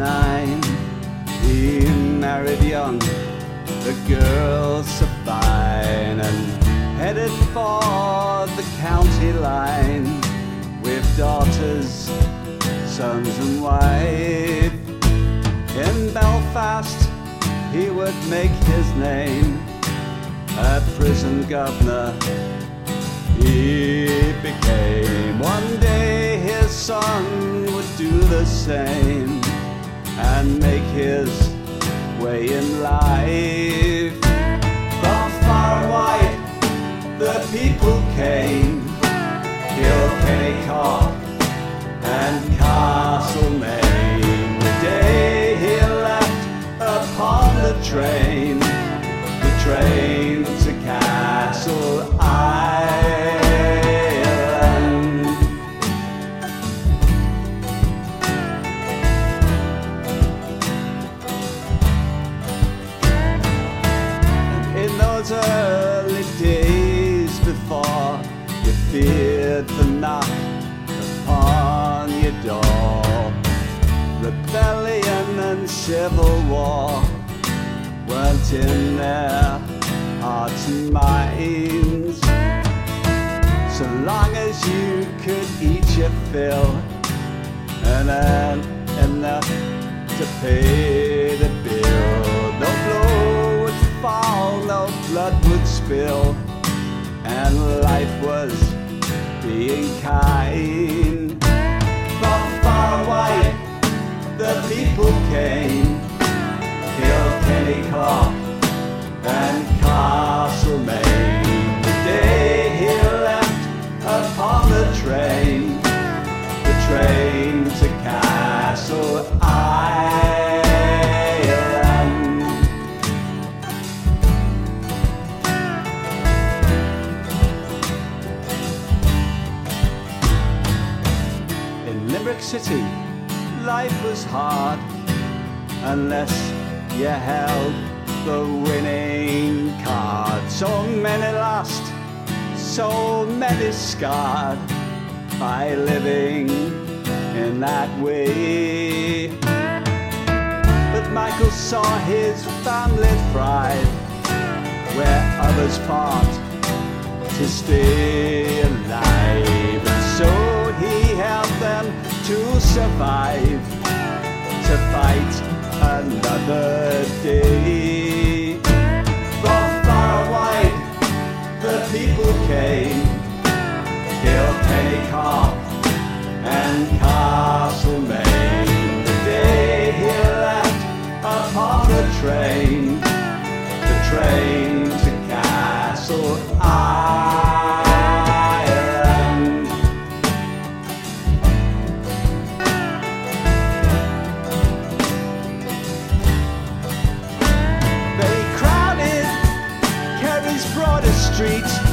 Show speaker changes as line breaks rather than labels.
nine. He married young, the girls so fine, and headed for the county line with daughters, sons, and wife. In Belfast, he would make his name a prison governor. He became one day his son would do the same and make his way in life. From far and wide, the people came. Kilkenny, Cork, and Castlemaine. The day he left upon the train, the knock upon your door, rebellion and civil war weren't in their hearts and minds. So long as you could eat your fill and earn enough to pay the bill. No blow would fall, no blood would spill, and life was being kind. From far wide, the people came, Kilkenny, Cork, Limerick City, life was hard unless you held the winning card. So many lost, so many scarred by living in that way. But Michael saw his family thrive where others fought to stay survive, to fight another day. From far and wide, the people came, Kilkenny, Cork, and Castlemaine. The day he left upon the train, the train They